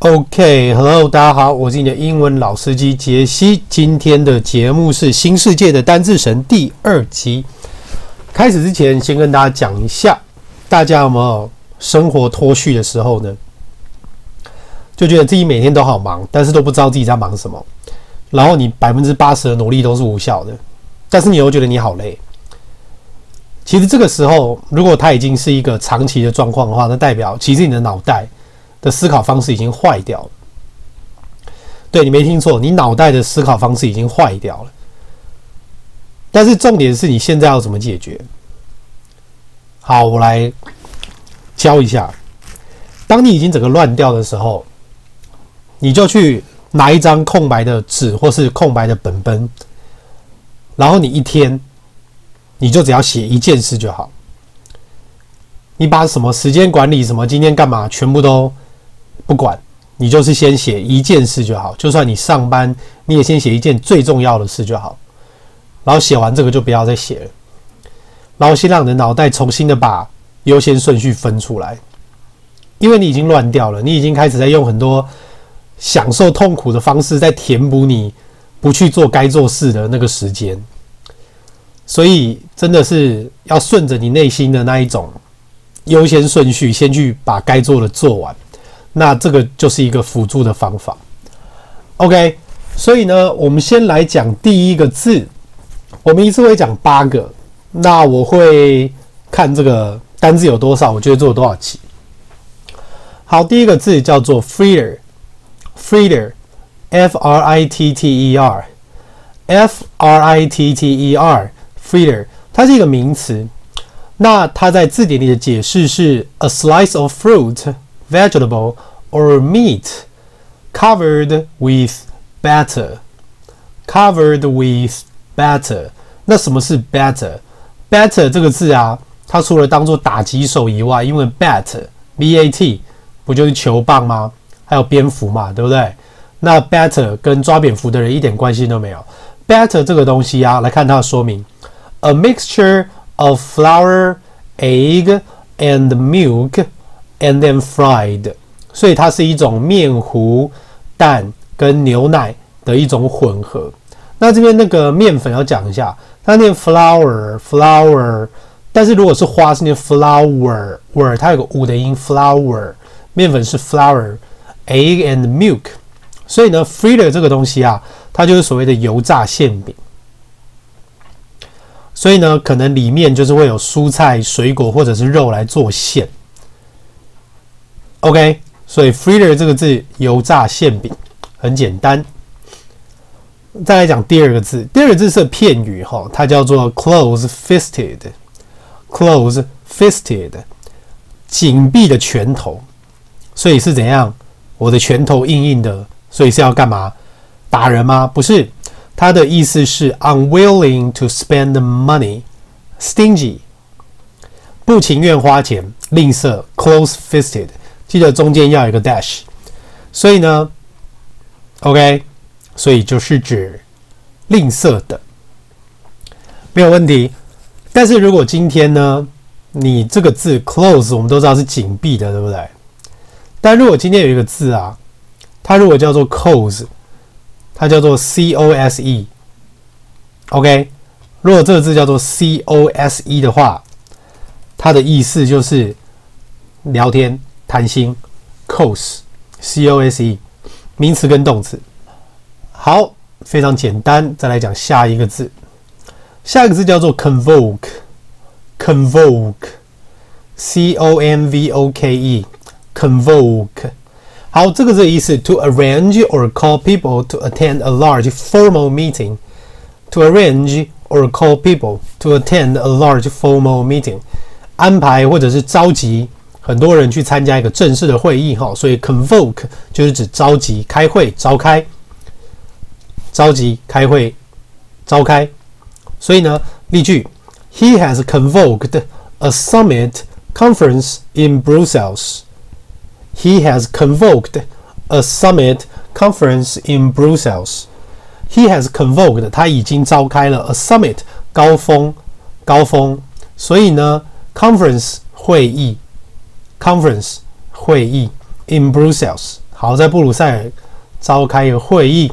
OK，Hello，、大家好，我是你的英文老司机杰西。今天的节目是《新世界的单字神》第二集。开始之前，先跟大家讲一下，大家有没有生活脱序的时候呢？就觉得自己每天都好忙，但是都不知道自己在忙什么，然后你百分之八十的努力都是无效的，但是你又觉得你好累。其实这个时候，如果它已经是一个长期的状况的话，那代表其实你的脑袋。的思考方式已经坏掉了。对，你没听错，你脑袋的思考方式已经坏掉了。但是重点是你现在要怎么解决？好，我来教一下。当你已经整个乱掉的时候，你就去拿一张空白的纸或是空白的本本，然后你一天你就只要写一件事就好。你把什么时间管理、什么今天干嘛，全部都。不管你就是先写一件事就好，就算你上班，你也先写一件最重要的事就好。然后写完这个就不要再写了，然后先让你的脑袋重新的把优先顺序分出来，因为你已经乱掉了，你已经开始在用很多享受痛苦的方式在填补你不去做该做事的那个时间，所以真的是要顺着你内心的那一种优先顺序，先去把该做的做完。那这个就是一个辅助的方法，OK。所以呢，我们先来讲第一个字。我们一次会讲八个，那我会看这个单字有多少，我就会做多少期。好，第一个字叫做 Fritter，Fritter，F R I T T E R，F R I T T E R，Fritter，它是一个名词。那它在字典里的解释是 a slice of fruit。vegetable or meat covered with batter. Covered with batter. 那什么是 batter？batter 这个字啊，它除了当做打击手以外，因为 bat，b-a-t，不就是球棒吗？还有蝙蝠嘛，对不对？那 batter 跟抓蝙蝠的人一点关系都没有。batter 这个东西啊，来看它的说明：a mixture of flour, egg, and milk. And then fried，所以它是一种面糊、蛋跟牛奶的一种混合。那这边那个面粉要讲一下，它念 flour，flour，但是如果是花是念 flower，word，它有个五的音，flour。面粉是 flour，egg and milk。所以呢，fritter 这个东西啊，它就是所谓的油炸馅饼。所以呢，可能里面就是会有蔬菜、水果或者是肉来做馅。OK，所以 fritter 这个字油炸馅饼很简单。再来讲第二个字，第二个字是片语哈，它叫做 close-fisted，close-fisted，紧闭的拳头。所以是怎样？我的拳头硬硬的，所以是要干嘛？打人吗？不是，它的意思是 unwilling to spend the money，stingy，不情愿花钱，吝啬，close-fisted。记得中间要有一个 dash，所以呢，OK，所以就是指吝啬的，没有问题。但是如果今天呢，你这个字 close 我们都知道是紧闭的，对不对？但如果今天有一个字啊，它如果叫做 close，它叫做 c o s e，OK，如果这个字叫做 c o s e 的话，它的意思就是聊天。谈心，cose，c o s e，名词跟动词。好，非常简单。再来讲下一个字，下一个字叫做 convoke，convoke，c o n v o k e，convoke。好，这个字的意思，to arrange or call people to attend a large formal meeting。to arrange or call people to attend a large formal meeting，安排或者是召集。 很多人去参加一个正式的会议，哈，所以 convoke 就是指召集、开会、召开、召集、开会、召开。所以呢，例句：He has convoked a summit conference in Brussels. He has convoked a summit conference in Brussels. He has convoked，他已经召开了 a summit 高峰，高峰。所以呢，conference 会议。 Conference 会议 in Brussels， 好，在布鲁塞尔召开一个会议，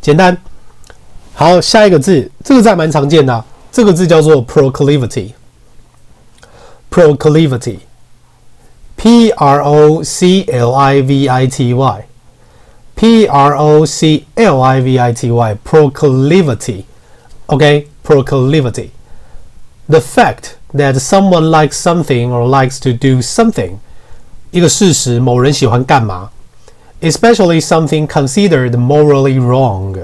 简单。好，下一个字，这个字还蛮常见的啊，这个字叫做 proclivity，proclivity，P R O C L I V I T Y，P R O C L I V I T Y，proclivity，OK，proclivity，the fact that someone likes something or likes to do something， 一个事实，某人喜欢干嘛，especially something considered morally wrong。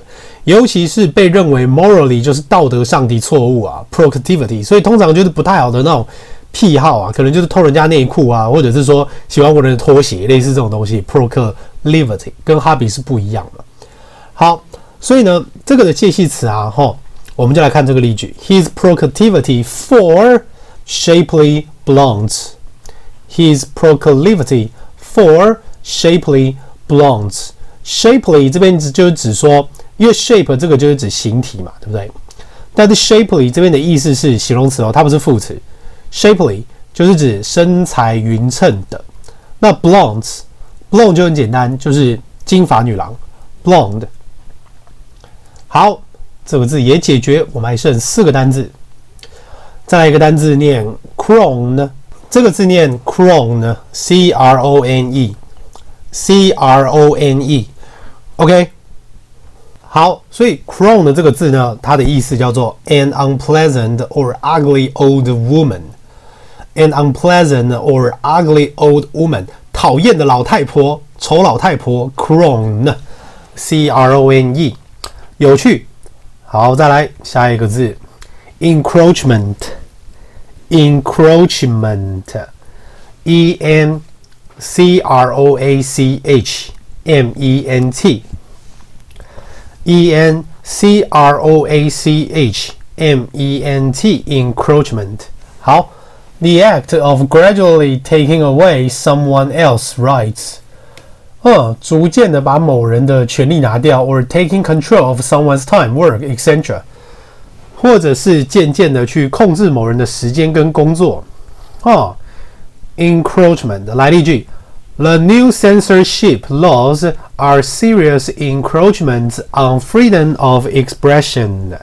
尤其是被认为 morally 就是道德上的错误啊，proclivity，所以通常就是不太好的那种癖好啊，可能就是偷人家内裤啊，或者是说喜欢闻人的拖鞋，类似这种东西，proclivity 跟 hobby 是不一样的。好，所以呢，这个的介系词啊，吼，我们就来看这个例句：His proclivity for shapely blondes. His proclivity for shapely blondes. Shapely 这边就是指说。因为 shape 这个就是指形体嘛，对不对？但是 shapely 这边的意思是形容词哦，它不是副词。shapely 就是指身材匀称的。那 blondes，blonde 就很简单，就是金发女郎，blonde。好，这个字也解决，我们还剩四个单字。再来一个单字念 crone，这个字念 crone，c r o n e，c r o n e，OK。好，所以 crone 的这个字呢，它的意思叫做 an unpleasant or ugly old woman。an unpleasant or ugly old woman，讨厌的老太婆，丑老太婆，crone，c r o n e，有趣。好，再来下一个字 ，encroachment，encroachment，e n c r o a c h m e n t。E N C R O A C H M E N T encroachment 好，the act of gradually taking away someone else's rights，嗯，逐渐的把某人的权利拿掉，or taking control of someone's time, work, etc.， 或者是渐渐的去控制某人的时间跟工作，哦，encroachment 来例句。The new censorship laws are serious encroachments on freedom of expression.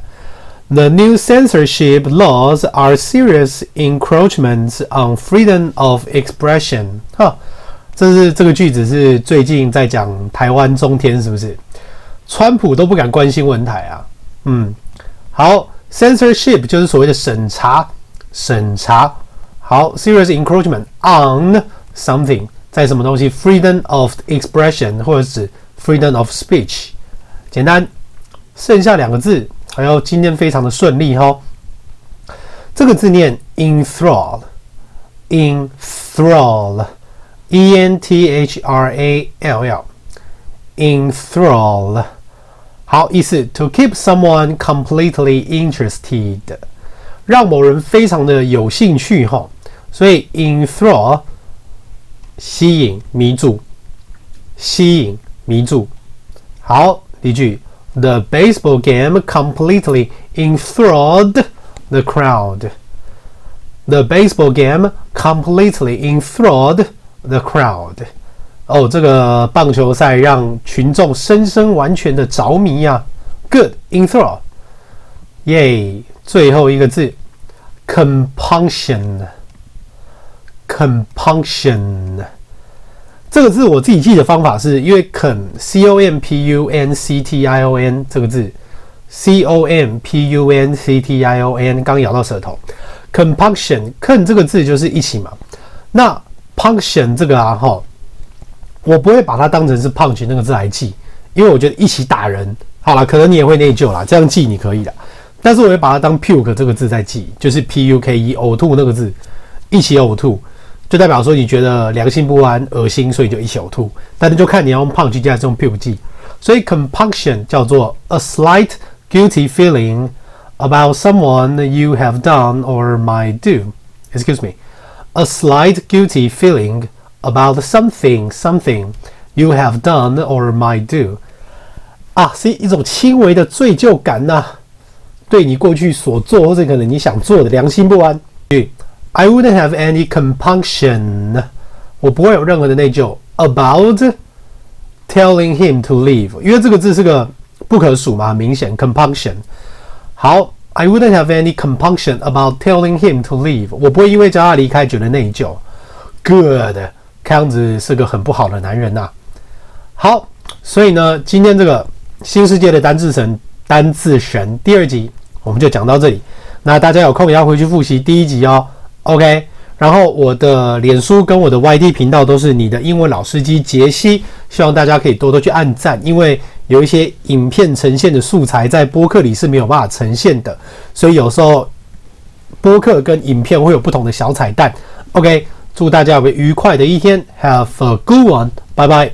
The new censorship laws are serious encroachments on freedom of expression. 哈，这是这个句子是最近在讲台湾中天是不是？川普都不敢关心文台啊。嗯，好 ，censorship 就是所谓的审查，审查。好，serious encroachment on something。在什么东西？Freedom of expression，或者是 freedom of speech，简单。剩下两个字，还有今天非常的顺利哈。这个字念 enthrall，enthrall，e n t h r a l l，enthrall。 好，意思 to keep someone completely interested，让某人非常的有兴趣哈。所以 enthrall。吸引、迷住，吸引、迷住。好，例句：The baseball game completely enthralled the crowd. The baseball game completely enthralled the crowd. 哦，这个棒球赛让群众深深完全的着迷呀、啊。Good, enthrall. 耶，最后一个字，compunction。Compunction 这个字我自己记的方法是，因为 con c o m p u n c t i o n 这个字 c o m p u n c t i o n 刚咬到舌头，compunction con 这个字就是一起嘛。那 punction 这个啊哈，我不会把它当成是 punch 那个字来记，因为我觉得一起打人，好了，可能你也会内疚啦，这样记你可以的。但是我会把它当 puke 这个字在记，就是 p u k e 呕吐那个字，一起呕吐。就代表说你觉得良心不安、恶心，所以就一起呕吐。但是就看你要用 punch 加这种 puke 记。所以 compunction 叫做 a slight guilty feeling about someone you have done or might do. Excuse me, a slight guilty feeling about something something you have done or might do. 啊，是一种轻微的罪疚感呐、啊，对你过去所做或者可能你想做的良心不安。I wouldn't have any compunction，我不会有任何的内疚。About telling him to leave，因为这个字是个不可数嘛，很明显 compunction。好，I wouldn't have any compunction about telling him to leave，我不会因为叫他离开觉得内疚。Good， 看样子是个很不好的男人呐、好，所以呢，今天这个新世界的单字神单字神第二集我们就讲到这里。那大家有空也要回去复习第一集哦。OK。然后我的脸书跟我的 YT 频道都是你的英文老司机杰西，希望大家可以多多去按赞，因为有一些影片呈现的素材在播客里是没有办法呈现的，所以有时候播客跟影片会有不同的小彩蛋。OK，祝大家有愉快的一天，Have a good one，拜拜。